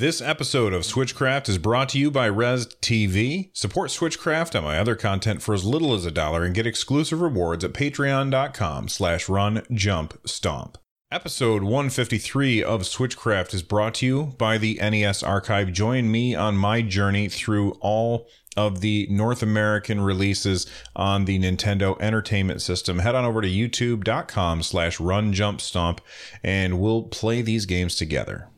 This episode of Switchcraft is brought to you by Res TV. Support Switchcraft and my other content for as little as a dollar and get exclusive rewards at patreon.com slash run jump stomp. Episode 153 of Switchcraft is brought to you by the NES Archive. Join me on my journey through all of the North American releases on the Nintendo Entertainment System. Head on over to youtube.com slash run jump stomp and we'll play these games together.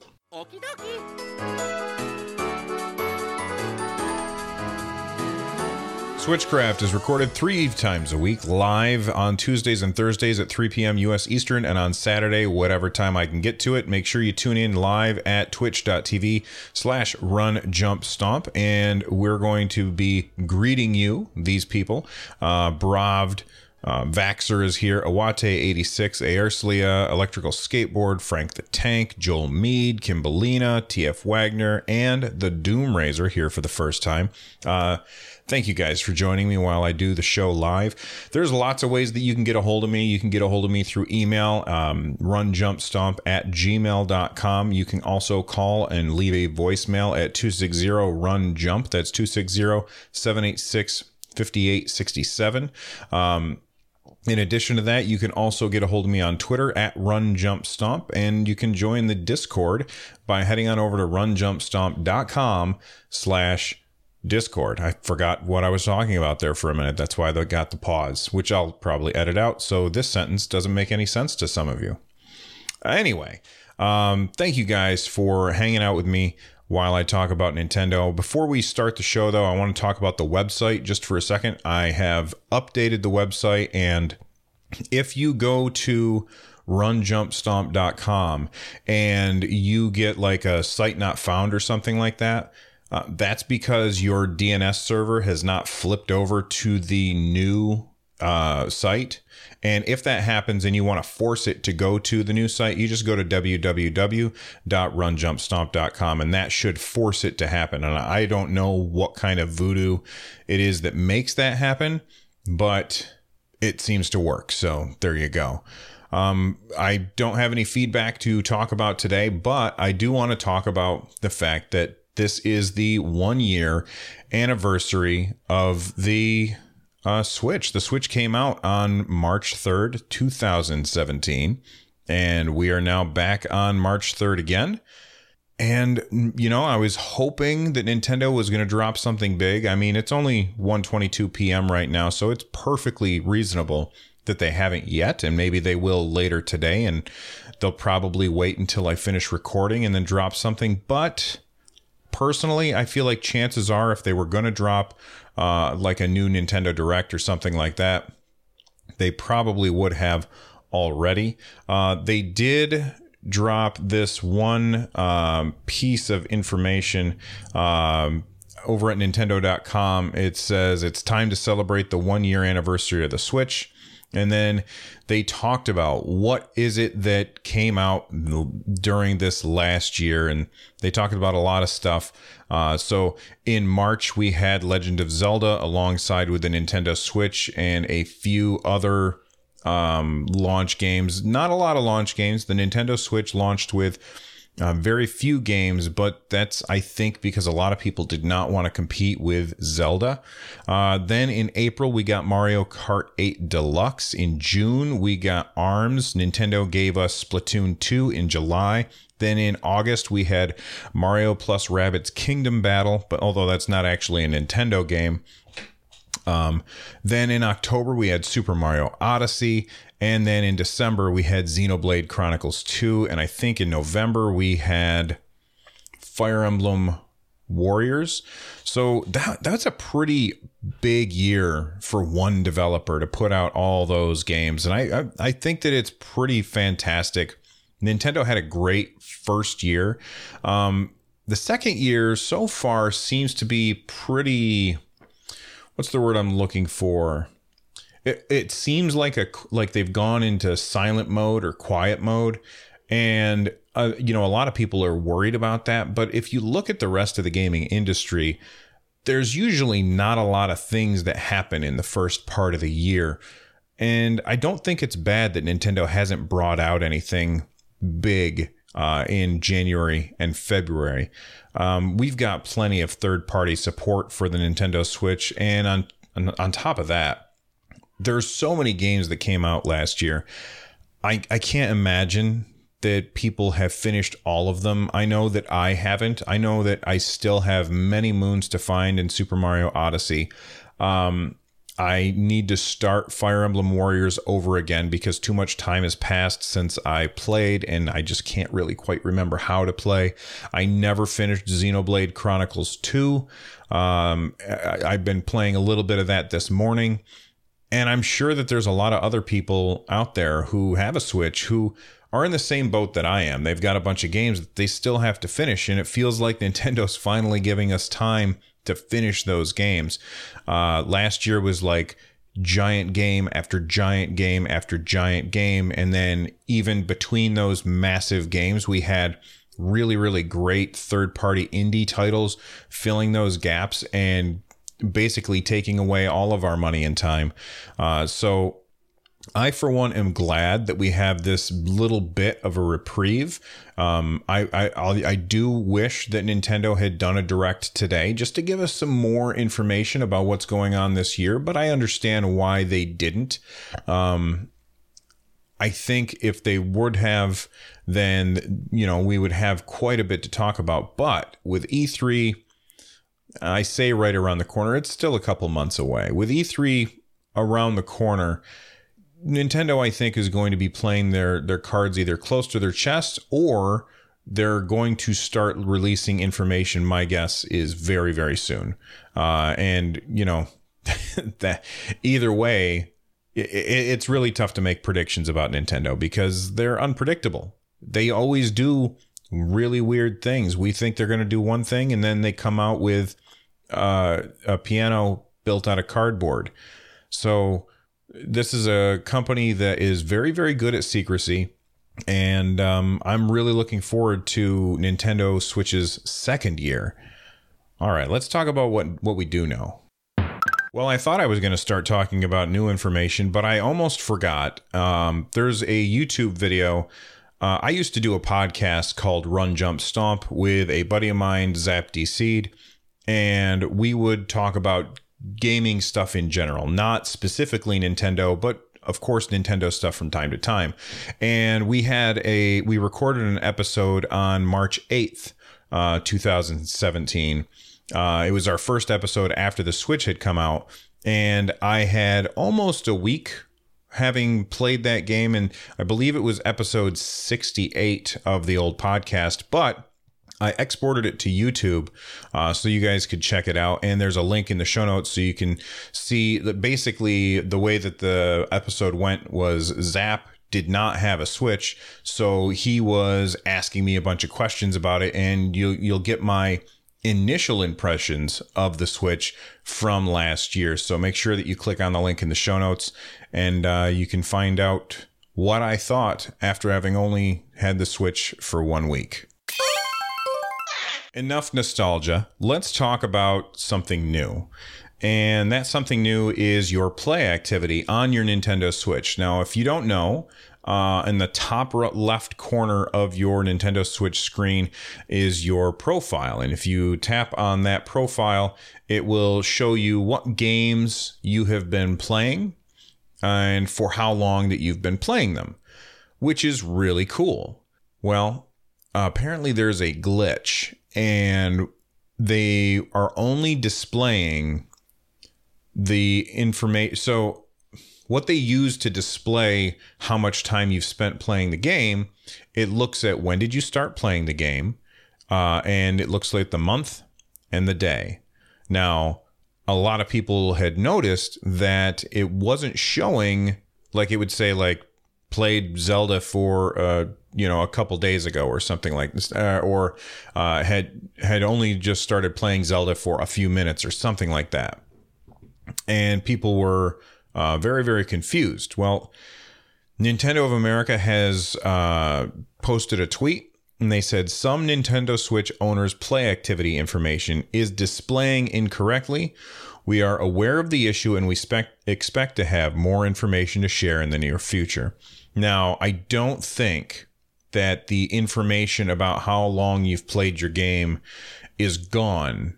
Switchcraft is recorded three times a week, live on Tuesdays and Thursdays at 3 p.m. U.S. Eastern, and on Saturday, whatever time I can get to it. Make sure you tune in live at twitch.tv slash run jump stomp, and we're going to be greeting you, these people, uh, Bravd, uh, Vaxer is here, Awate86, Aerslia, Electrical Skateboard, Frank the Tank, Joel Mead, Kimbalina, TF Wagner, and the Doom Razor here for the first time. Uh, thank you guys for joining me while I do the show live. There's lots of ways that you can get a hold of me. You can get a hold of me through email, um, runjumpstomp at gmail.com. You can also call and leave a voicemail at 260 run jump. That's 260 786 5867. Um, in addition to that, you can also get a hold of me on Twitter at RunJumpStomp, and you can join the Discord by heading on over to runjumpstomp.com slash Discord. I forgot what I was talking about there for a minute. That's why I got the pause, which I'll probably edit out. So this sentence doesn't make any sense to some of you. Anyway, um, thank you guys for hanging out with me while I talk about Nintendo. Before we start the show, though, I want to talk about the website just for a second. I have updated the website, and if you go to runjumpstomp.com and you get like a site not found or something like that, uh, that's because your DNS server has not flipped over to the new uh, site. And if that happens and you want to force it to go to the new site, you just go to www.runjumpstomp.com and that should force it to happen. And I don't know what kind of voodoo it is that makes that happen, but it seems to work. So there you go. Um, I don't have any feedback to talk about today, but I do want to talk about the fact that this is the one year anniversary of the uh, Switch. The Switch came out on March 3rd, 2017, and we are now back on March 3rd again. And you know, I was hoping that Nintendo was going to drop something big. I mean, it's only 1:22 p.m. right now, so it's perfectly reasonable that they haven't yet, and maybe they will later today and they'll probably wait until I finish recording and then drop something, but personally, I feel like chances are if they were going to drop uh, like a new Nintendo Direct or something like that, they probably would have already. Uh, they did drop this one um, piece of information um, over at Nintendo.com. It says it's time to celebrate the one year anniversary of the Switch. And then they talked about what is it that came out during this last year. And they talked about a lot of stuff. Uh, so in March, we had Legend of Zelda alongside with the Nintendo Switch and a few other um, launch games. Not a lot of launch games. The Nintendo Switch launched with uh, very few games, but that's, I think, because a lot of people did not want to compete with Zelda. Uh, then in April, we got Mario Kart 8 Deluxe. In June, we got ARMS. Nintendo gave us Splatoon 2 in July. Then in August, we had Mario plus Rabbids Kingdom Battle, but although that's not actually a Nintendo game. Um, then in October, we had Super Mario Odyssey. And then in December, we had Xenoblade Chronicles 2. And I think in November, we had Fire Emblem Warriors. So that that's a pretty big year for one developer to put out all those games. And I, I, I think that it's pretty fantastic. Nintendo had a great first year. Um, the second year so far seems to be pretty. What's the word I'm looking for? it, it seems like a like they've gone into silent mode or quiet mode and uh, you know a lot of people are worried about that but if you look at the rest of the gaming industry there's usually not a lot of things that happen in the first part of the year and i don't think it's bad that nintendo hasn't brought out anything big uh, in January and February. Um, we've got plenty of third party support for the Nintendo Switch. And on, on, on top of that, there's so many games that came out last year. I, I can't imagine that people have finished all of them. I know that I haven't. I know that I still have many moons to find in Super Mario Odyssey. Um, I need to start Fire Emblem Warriors over again because too much time has passed since I played and I just can't really quite remember how to play. I never finished Xenoblade Chronicles 2. Um, I've been playing a little bit of that this morning. And I'm sure that there's a lot of other people out there who have a Switch who are in the same boat that I am. They've got a bunch of games that they still have to finish, and it feels like Nintendo's finally giving us time to finish those games. Uh, last year was like giant game after giant game after giant game, and then even between those massive games, we had really really great third party indie titles filling those gaps and basically taking away all of our money and time. Uh, so I, for one, am glad that we have this little bit of a reprieve. Um, I, I, I do wish that Nintendo had done a direct today just to give us some more information about what's going on this year, but I understand why they didn't. Um, I think if they would have, then, you know, we would have quite a bit to talk about. But with E3, I say right around the corner, it's still a couple months away. With E3 around the corner, Nintendo, I think, is going to be playing their their cards either close to their chest or they're going to start releasing information. My guess is very very soon, uh, and you know that either way, it, it's really tough to make predictions about Nintendo because they're unpredictable. They always do really weird things. We think they're going to do one thing, and then they come out with uh, a piano built out of cardboard. So this is a company that is very, very good at secrecy. And um, I'm really looking forward to Nintendo Switch's second year. All right, let's talk about what, what we do know. Well, I thought I was going to start talking about new information, but I almost forgot. Um, there's a YouTube video. Uh, I used to do a podcast called Run Jump Stomp with a buddy of mine, Zap Seed, and we would talk about gaming stuff in general, not specifically Nintendo, but of course Nintendo stuff from time to time. And we had a we recorded an episode on March 8th, uh, 2017. Uh, it was our first episode after the Switch had come out, and I had almost a week having played that game, and I believe it was episode 68 of the old podcast, but I exported it to YouTube uh, so you guys could check it out. And there's a link in the show notes so you can see that basically the way that the episode went was Zap did not have a switch so he was asking me a bunch of questions about it and you you'll get my initial impressions of the switch from last year so make sure that you click on the link in the show notes and uh, you can find out what i thought after having only had the switch for one week enough nostalgia. Let's talk about something new. And that something new is your play activity on your Nintendo Switch. Now, if you don't know, uh, in the top left corner of your Nintendo Switch screen is your profile. And if you tap on that profile, it will show you what games you have been playing and for how long that you've been playing them, which is really cool. Well, uh, apparently there's a glitch and they are only displaying the information. So, what they use to display how much time you've spent playing the game, it looks at when did you start playing the game, uh, and it looks like the month and the day. Now, a lot of people had noticed that it wasn't showing like it would say like played Zelda for uh, you know a couple days ago or something like this, uh, or uh, had had only just started playing Zelda for a few minutes or something like that, and people were uh, very very confused. Well, Nintendo of America has uh, posted a tweet. And they said some Nintendo Switch owners' play activity information is displaying incorrectly. We are aware of the issue and we spec- expect to have more information to share in the near future. Now, I don't think that the information about how long you've played your game is gone.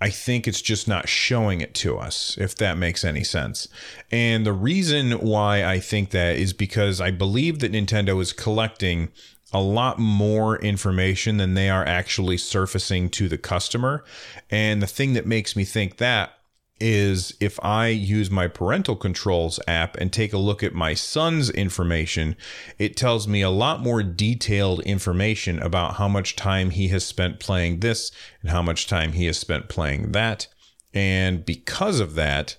I think it's just not showing it to us, if that makes any sense. And the reason why I think that is because I believe that Nintendo is collecting a lot more information than they are actually surfacing to the customer. And the thing that makes me think that is if I use my parental controls app and take a look at my son's information, it tells me a lot more detailed information about how much time he has spent playing this and how much time he has spent playing that. And because of that,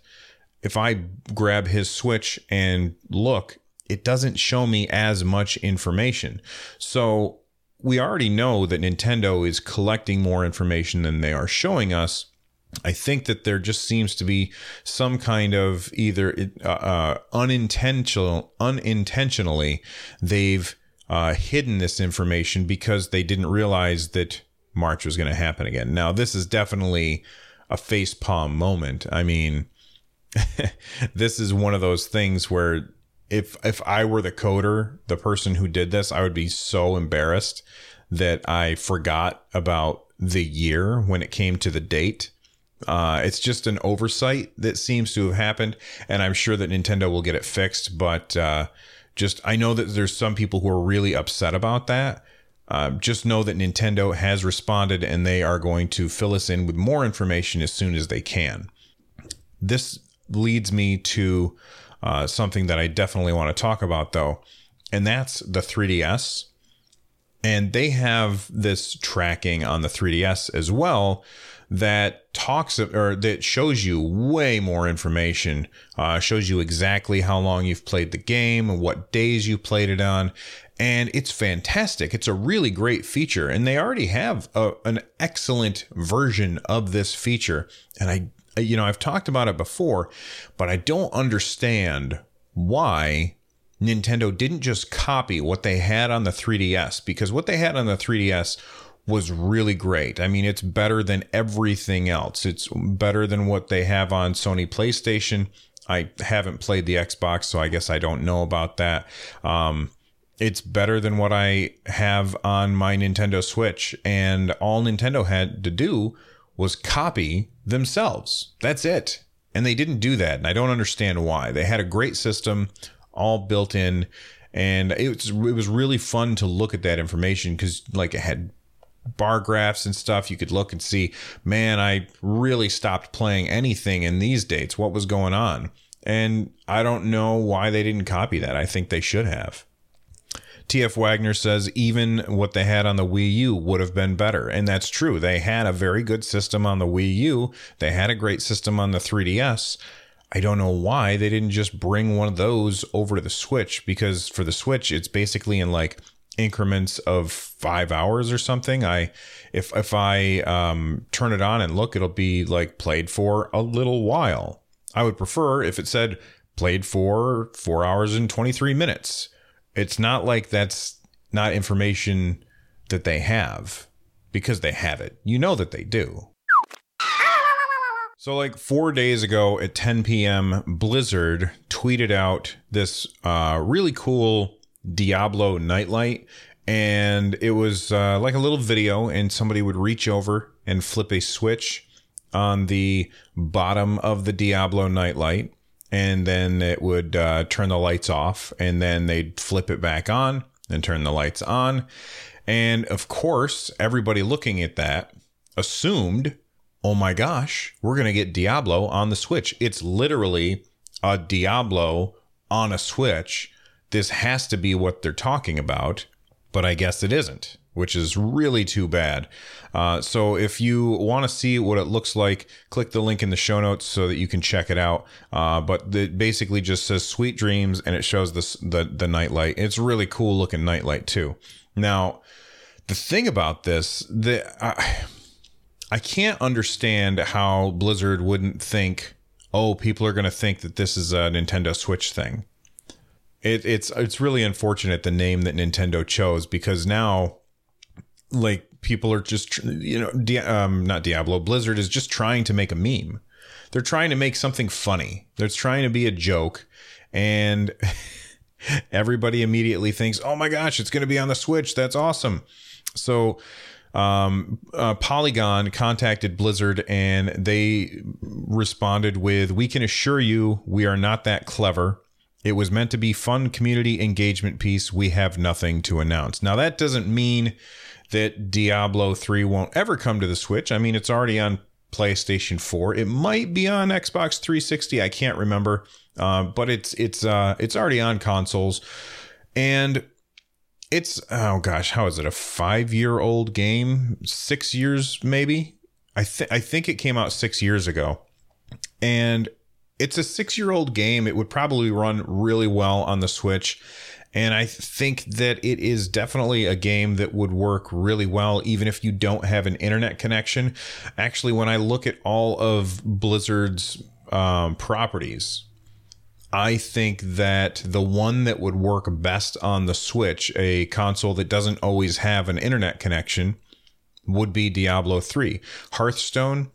if I grab his Switch and look, it doesn't show me as much information. So we already know that Nintendo is collecting more information than they are showing us. I think that there just seems to be some kind of either uh, uh, unintentional, unintentionally, they've uh, hidden this information because they didn't realize that March was going to happen again. Now, this is definitely a facepalm moment. I mean, this is one of those things where if if I were the coder, the person who did this, I would be so embarrassed that I forgot about the year when it came to the date. Uh, it's just an oversight that seems to have happened, and I'm sure that Nintendo will get it fixed. But uh, just I know that there's some people who are really upset about that. Uh, just know that Nintendo has responded, and they are going to fill us in with more information as soon as they can. This leads me to uh, something that I definitely want to talk about, though, and that's the 3DS. And they have this tracking on the 3DS as well that talks or that shows you way more information, uh, shows you exactly how long you've played the game, and what days you played it on, and it's fantastic. It's a really great feature, and they already have a, an excellent version of this feature. And I you know, I've talked about it before, but I don't understand why Nintendo didn't just copy what they had on the 3DS because what they had on the 3DS was really great. I mean, it's better than everything else. It's better than what they have on Sony PlayStation. I haven't played the Xbox, so I guess I don't know about that. Um, it's better than what I have on my Nintendo Switch. And all Nintendo had to do was copy themselves. That's it. And they didn't do that. And I don't understand why. They had a great system all built in. And it was, it was really fun to look at that information because, like, it had bar graphs and stuff. You could look and see, man, I really stopped playing anything in these dates. What was going on? And I don't know why they didn't copy that. I think they should have. TF Wagner says even what they had on the Wii U would have been better. And that's true. They had a very good system on the Wii U, they had a great system on the 3DS. I don't know why they didn't just bring one of those over to the Switch because for the Switch, it's basically in like increments of five hours or something. I if if I um, turn it on and look, it'll be like played for a little while. I would prefer if it said played for four hours and twenty three minutes it's not like that's not information that they have because they have it. You know that they do. So, like four days ago at 10 p.m., Blizzard tweeted out this uh, really cool Diablo nightlight. And it was uh, like a little video, and somebody would reach over and flip a switch on the bottom of the Diablo nightlight and then it would uh, turn the lights off, and then they'd flip it back on and turn the lights on. And of course, everybody looking at that assumed, oh my gosh, we're going to get Diablo on the Switch. It's literally a Diablo on a Switch. This has to be what they're talking about, but I guess it isn't which is really too bad. Uh, so if you want to see what it looks like, click the link in the show notes so that you can check it out. Uh, but it basically just says "Sweet Dreams" and it shows this the the nightlight. It's really cool looking nightlight too. Now, the thing about this, the I, I can't understand how Blizzard wouldn't think, oh, people are going to think that this is a Nintendo Switch thing. It, it's it's really unfortunate the name that Nintendo chose because now like people are just you know Di- um, not Diablo Blizzard is just trying to make a meme. They're trying to make something funny. They're trying to be a joke and everybody immediately thinks, "Oh my gosh, it's going to be on the Switch. That's awesome." So um, uh, Polygon contacted Blizzard and they responded with, "We can assure you we are not that clever. It was meant to be fun community engagement piece. We have nothing to announce." Now that doesn't mean that Diablo 3 won't ever come to the Switch. I mean, it's already on PlayStation 4. It might be on Xbox 360. I can't remember, uh, but it's it's uh, it's already on consoles, and it's oh gosh, how is it a five year old game? Six years maybe. I think I think it came out six years ago, and it's a six year old game. It would probably run really well on the Switch. And I think that it is definitely a game that would work really well, even if you don't have an internet connection. Actually, when I look at all of Blizzard's um, properties, I think that the one that would work best on the Switch, a console that doesn't always have an internet connection, would be Diablo 3. Hearthstone,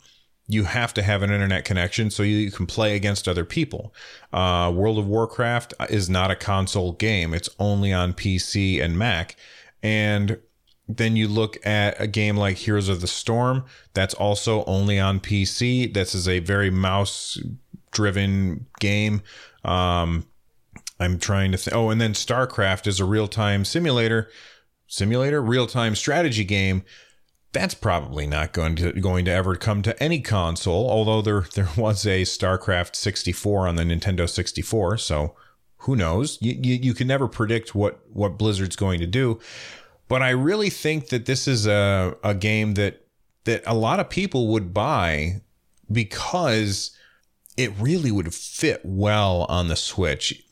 you have to have an internet connection so you can play against other people. Uh, World of Warcraft is not a console game, it's only on PC and Mac. And then you look at a game like Heroes of the Storm, that's also only on PC. This is a very mouse driven game. Um, I'm trying to think. Oh, and then StarCraft is a real time simulator, simulator, real time strategy game that's probably not going to going to ever come to any console. Although there there was a StarCraft 64 on the Nintendo 64, so who knows? You, you, you can never predict what what Blizzard's going to do. But I really think that this is a a game that that a lot of people would buy because it really would fit well on the Switch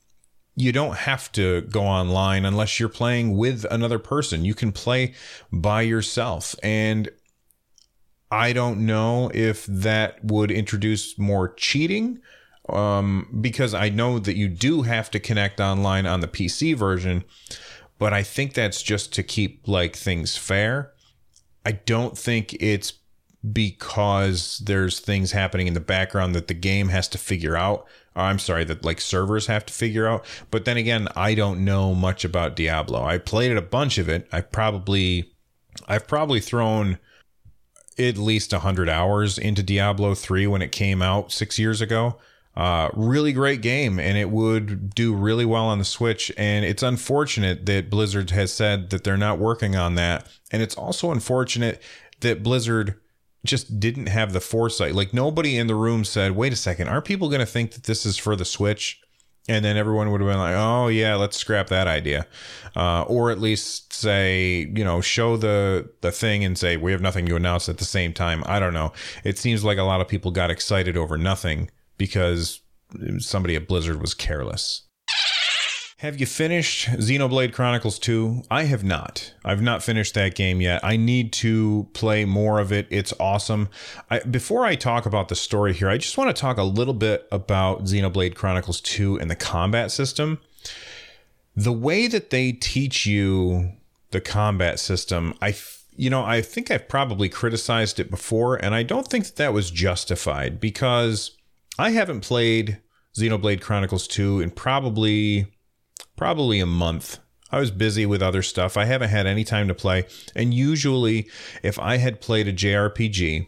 you don't have to go online unless you're playing with another person. You can play by yourself. And I don't know if that would introduce more cheating um, because I know that you do have to connect online on the PC version, but I think that's just to keep like things fair. I don't think it's because there's things happening in the background that the game has to figure out. I'm sorry, that like servers have to figure out. But then again, I don't know much about Diablo. I played a bunch of it. I probably, I've probably thrown at least 100 hours into Diablo 3 when it came out six years ago. Uh, really great game, and it would do really well on the Switch. And it's unfortunate that Blizzard has said that they're not working on that. And it's also unfortunate that Blizzard just didn't have the foresight. Like nobody in the room said, "Wait a second, are people going to think that this is for the Switch?" And then everyone would have been like, "Oh yeah, let's scrap that idea," uh, or at least say, you know, show the the thing and say we have nothing to announce at the same time. I don't know. It seems like a lot of people got excited over nothing because somebody at Blizzard was careless. Have you finished Xenoblade Chronicles 2? I have not. I've not finished that game yet. I need to play more of it. It's awesome. I, before I talk about the story here, I just want to talk a little bit about Xenoblade Chronicles 2 and the combat system. The way that they teach you the combat system, I you know, I think I've probably criticized it before and I don't think that that was justified because I haven't played Xenoblade Chronicles 2 in probably probably a month. I was busy with other stuff. I haven't had any time to play. And usually, if I had played a JRPG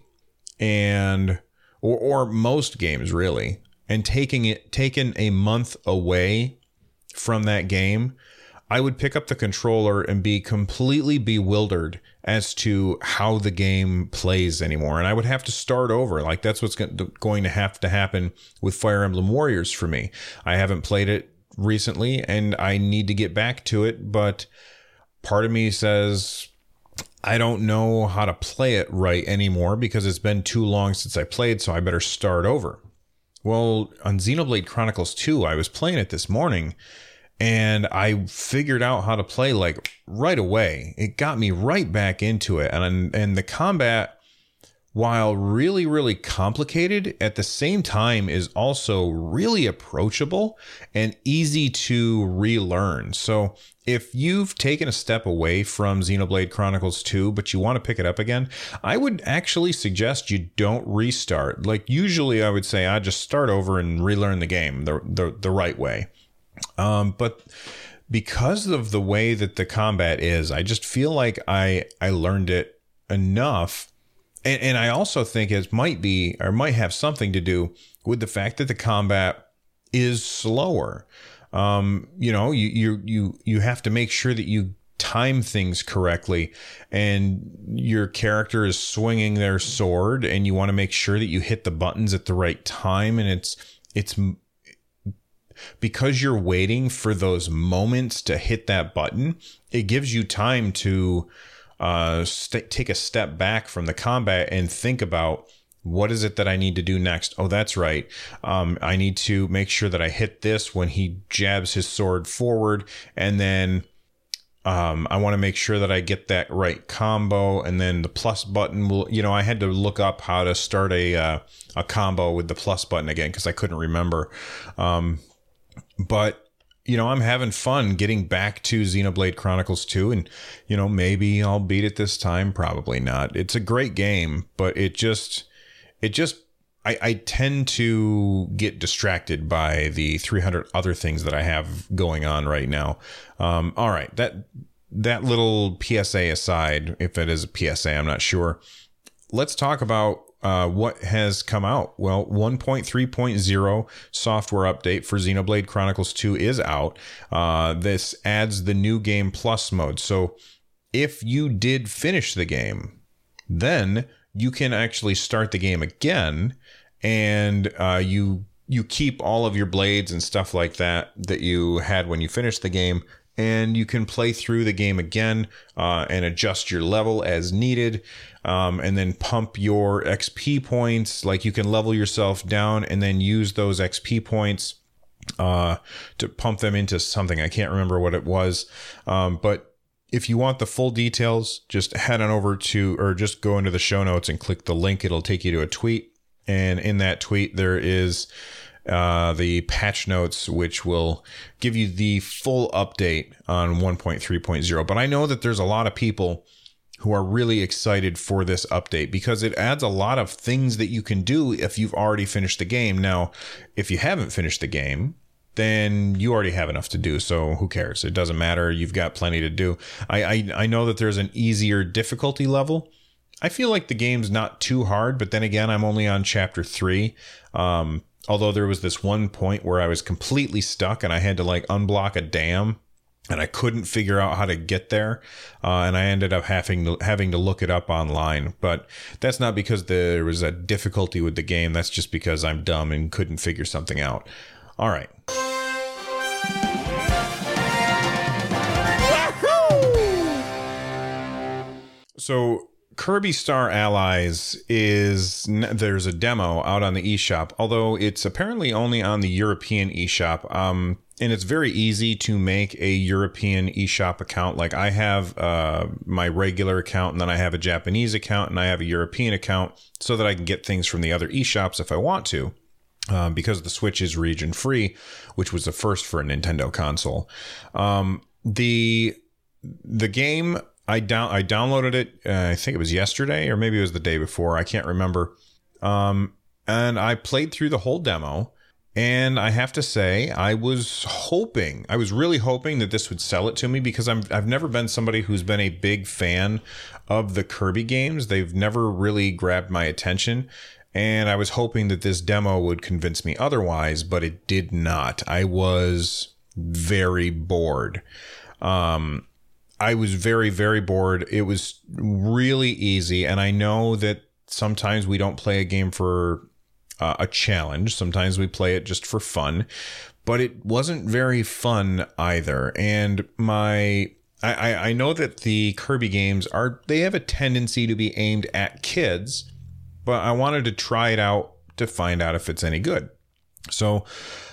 and or or most games really, and taking it taken a month away from that game, I would pick up the controller and be completely bewildered as to how the game plays anymore. And I would have to start over. Like that's what's going to have to happen with Fire Emblem Warriors for me. I haven't played it recently and I need to get back to it, but part of me says I don't know how to play it right anymore because it's been too long since I played, so I better start over. Well, on Xenoblade Chronicles 2, I was playing it this morning and I figured out how to play like right away. It got me right back into it and and the combat while really, really complicated, at the same time is also really approachable and easy to relearn. So, if you've taken a step away from Xenoblade Chronicles 2, but you want to pick it up again, I would actually suggest you don't restart. Like, usually I would say I just start over and relearn the game the, the, the right way. Um, but because of the way that the combat is, I just feel like I I learned it enough. And, and I also think it might be or might have something to do with the fact that the combat is slower. Um, you know, you you you you have to make sure that you time things correctly and your character is swinging their sword and you want to make sure that you hit the buttons at the right time and it's it's because you're waiting for those moments to hit that button it gives you time to uh, st- take a step back from the combat and think about what is it that I need to do next? Oh, that's right. Um, I need to make sure that I hit this when he jabs his sword forward, and then um, I want to make sure that I get that right combo, and then the plus button will. You know, I had to look up how to start a uh, a combo with the plus button again because I couldn't remember. Um, but you know, I'm having fun getting back to Xenoblade Chronicles 2, and you know, maybe I'll beat it this time. Probably not. It's a great game, but it just it just I, I tend to get distracted by the 300 other things that I have going on right now. Um, all right, that that little PSA aside, if it is a PSA, I'm not sure. Let's talk about uh, what has come out. Well, 1.3.0 software update for Xenoblade Chronicles 2 is out. Uh, this adds the new game plus mode. So if you did finish the game, then you can actually start the game again and uh, you you keep all of your blades and stuff like that that you had when you finished the game and you can play through the game again uh, and adjust your level as needed um, and then pump your xp points like you can level yourself down and then use those xp points uh, to pump them into something i can't remember what it was um, but if you want the full details, just head on over to, or just go into the show notes and click the link. It'll take you to a tweet. And in that tweet, there is uh, the patch notes, which will give you the full update on 1.3.0. But I know that there's a lot of people who are really excited for this update because it adds a lot of things that you can do if you've already finished the game. Now, if you haven't finished the game, then you already have enough to do. So who cares? It doesn't matter. You've got plenty to do. I, I, I know that there's an easier difficulty level. I feel like the game's not too hard, but then again, I'm only on chapter three. Um, although there was this one point where I was completely stuck and I had to like unblock a dam and I couldn't figure out how to get there, uh, and I ended up having to having to look it up online. But that's not because there was a difficulty with the game. That's just because I'm dumb and couldn't figure something out. All right. So Kirby Star Allies is there's a demo out on the eShop, although it's apparently only on the European eShop. Um, and it's very easy to make a European eShop account. Like I have uh, my regular account, and then I have a Japanese account, and I have a European account, so that I can get things from the other eShops if I want to. Um, because the Switch is region free, which was the first for a Nintendo console. Um, the the game I down I downloaded it. Uh, I think it was yesterday or maybe it was the day before. I can't remember. Um, and I played through the whole demo. And I have to say, I was hoping, I was really hoping that this would sell it to me because I'm, I've never been somebody who's been a big fan of the Kirby games. They've never really grabbed my attention. And I was hoping that this demo would convince me otherwise, but it did not. I was very bored. Um, I was very, very bored. It was really easy. And I know that sometimes we don't play a game for uh, a challenge, sometimes we play it just for fun, but it wasn't very fun either. And my. I, I know that the Kirby games are they have a tendency to be aimed at kids, but I wanted to try it out to find out if it's any good. So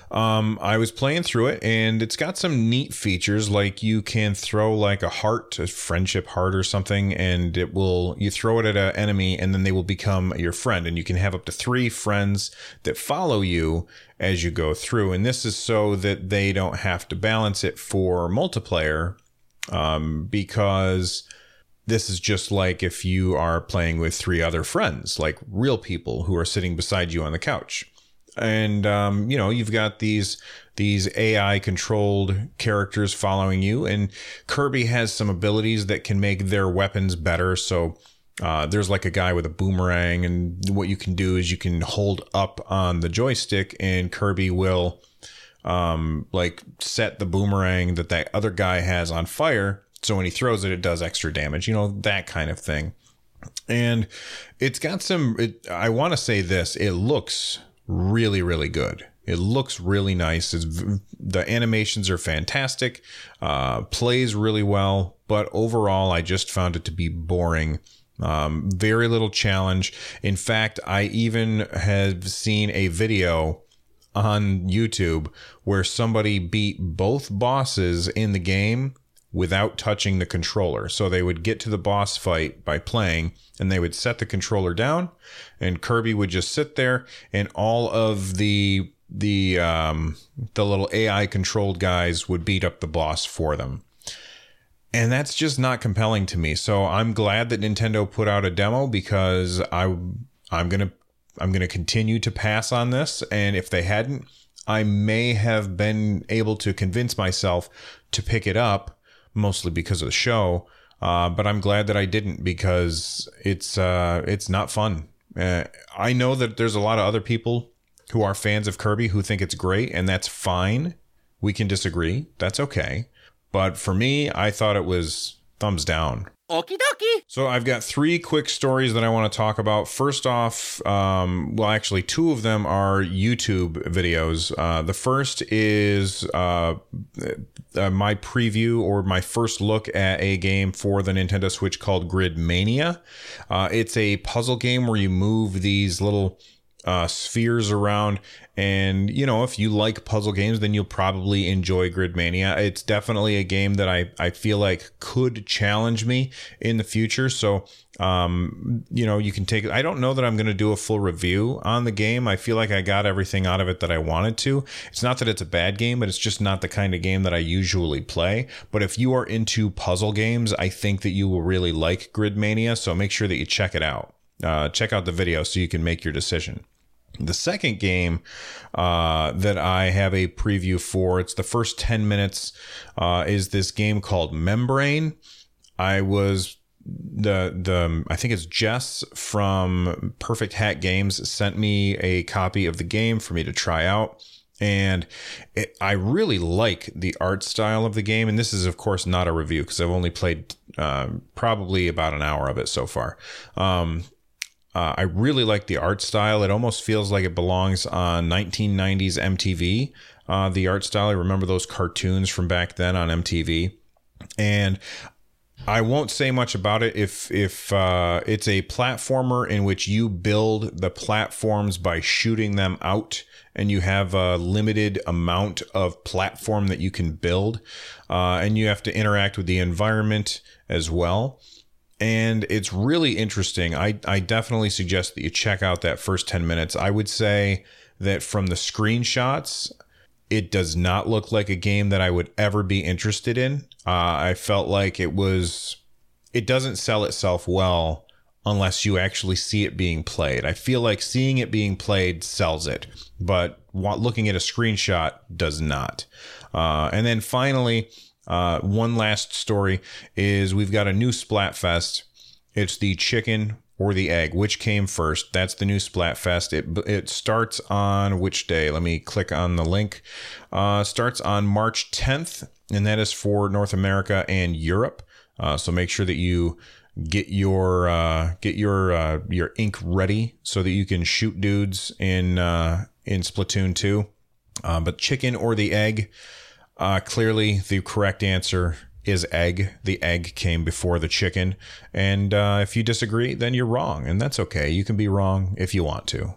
um, I was playing through it and it's got some neat features like you can throw like a heart, a friendship heart or something, and it will, you throw it at an enemy and then they will become your friend. And you can have up to three friends that follow you as you go through. And this is so that they don't have to balance it for multiplayer um, because this is just like if you are playing with three other friends, like real people who are sitting beside you on the couch. And um, you know you've got these these AI controlled characters following you, and Kirby has some abilities that can make their weapons better. So uh, there's like a guy with a boomerang, and what you can do is you can hold up on the joystick, and Kirby will um, like set the boomerang that that other guy has on fire. So when he throws it, it does extra damage. You know that kind of thing. And it's got some. It, I want to say this. It looks really, really good. It looks really nice. It's, the animations are fantastic. Uh, plays really well, but overall, I just found it to be boring. Um, very little challenge. In fact, I even have seen a video on YouTube where somebody beat both bosses in the game without touching the controller. So they would get to the boss fight by playing and they would set the controller down and Kirby would just sit there and all of the the um the little AI controlled guys would beat up the boss for them. And that's just not compelling to me. So I'm glad that Nintendo put out a demo because I I'm going to I'm going to continue to pass on this and if they hadn't I may have been able to convince myself to pick it up mostly because of the show. Uh, but I'm glad that I didn't because it's uh, it's not fun. Uh, I know that there's a lot of other people who are fans of Kirby who think it's great, and that's fine. We can disagree. That's okay. But for me, I thought it was thumbs down. Okie dokie. So I've got three quick stories that I want to talk about. First off, um, well, actually, two of them are YouTube videos. Uh, the first is uh, uh, my preview or my first look at a game for the Nintendo Switch called Gridmania. Uh, it's a puzzle game where you move these little uh, spheres around. And, you know, if you like puzzle games, then you'll probably enjoy Gridmania. It's definitely a game that I, I feel like could challenge me in the future. So, um, you know, you can take I don't know that I'm going to do a full review on the game. I feel like I got everything out of it that I wanted to. It's not that it's a bad game, but it's just not the kind of game that I usually play. But if you are into puzzle games, I think that you will really like Gridmania. So make sure that you check it out. Uh, check out the video so you can make your decision. The second game uh, that I have a preview for, it's the first 10 minutes, uh, is this game called Membrane. I was the the I think it's Jess from Perfect Hat Games sent me a copy of the game for me to try out. And it, I really like the art style of the game. And this is, of course, not a review because I've only played uh, probably about an hour of it so far. Um, uh, I really like the art style. It almost feels like it belongs on 1990s MTV. Uh, the art style. I remember those cartoons from back then on MTV, and I won't say much about it. If if uh, it's a platformer in which you build the platforms by shooting them out, and you have a limited amount of platform that you can build, uh, and you have to interact with the environment as well and it's really interesting. I, I definitely suggest that you check out that first 10 minutes. I would say that from the screenshots, it does not look like a game that I would ever be interested in. Uh, I felt like it was, it doesn't sell itself well unless you actually see it being played. I feel like seeing it being played sells it, but looking at a screenshot does not. Uh, and then finally, uh, one last story is we've got a new Splatfest. It's the chicken or the egg. Which came first? That's the new Splatfest. It it starts on which day? Let me click on the link. Uh, starts on March 10th, and that is for North America and Europe. Uh, so make sure that you get your uh, get your uh, your ink ready so that you can shoot dudes in uh, in Splatoon 2. Uh, but chicken or the egg. Uh, clearly, the correct answer is egg. The egg came before the chicken. And uh, if you disagree, then you're wrong. And that's okay. You can be wrong if you want to.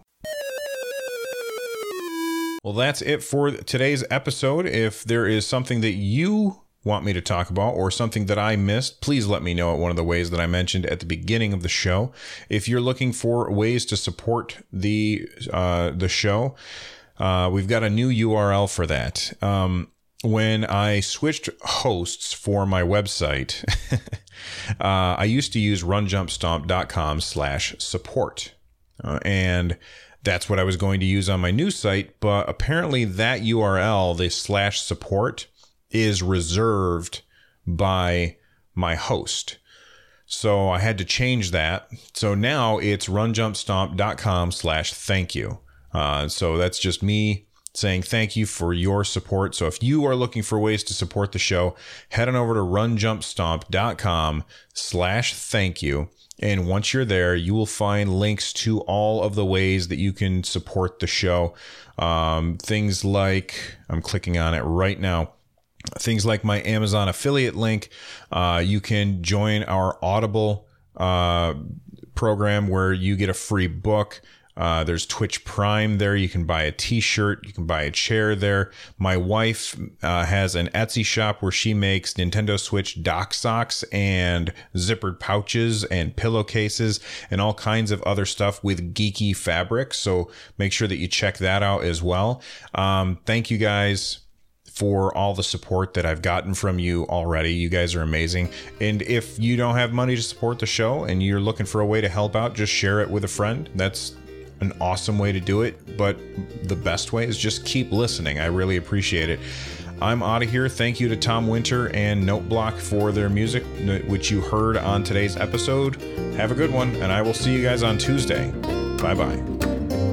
Well, that's it for today's episode. If there is something that you want me to talk about or something that I missed, please let me know at one of the ways that I mentioned at the beginning of the show. If you're looking for ways to support the uh, the show, uh, we've got a new URL for that. Um, when I switched hosts for my website, uh, I used to use runjumpstomp.com slash support. Uh, and that's what I was going to use on my new site. But apparently, that URL, the slash support, is reserved by my host. So I had to change that. So now it's runjumpstomp.com slash thank you. Uh, so that's just me saying thank you for your support. So if you are looking for ways to support the show, head on over to runjumpstomp.com slash thank you. And once you're there, you will find links to all of the ways that you can support the show. Um, things like, I'm clicking on it right now. Things like my Amazon affiliate link. Uh, you can join our Audible uh, program where you get a free book. Uh, there's Twitch Prime there. You can buy a T-shirt. You can buy a chair there. My wife uh, has an Etsy shop where she makes Nintendo Switch dock socks and zippered pouches and pillowcases and all kinds of other stuff with geeky fabric. So make sure that you check that out as well. Um, thank you guys for all the support that I've gotten from you already. You guys are amazing. And if you don't have money to support the show and you're looking for a way to help out, just share it with a friend. That's an awesome way to do it, but the best way is just keep listening. I really appreciate it. I'm out of here. Thank you to Tom Winter and Noteblock for their music, which you heard on today's episode. Have a good one, and I will see you guys on Tuesday. Bye bye.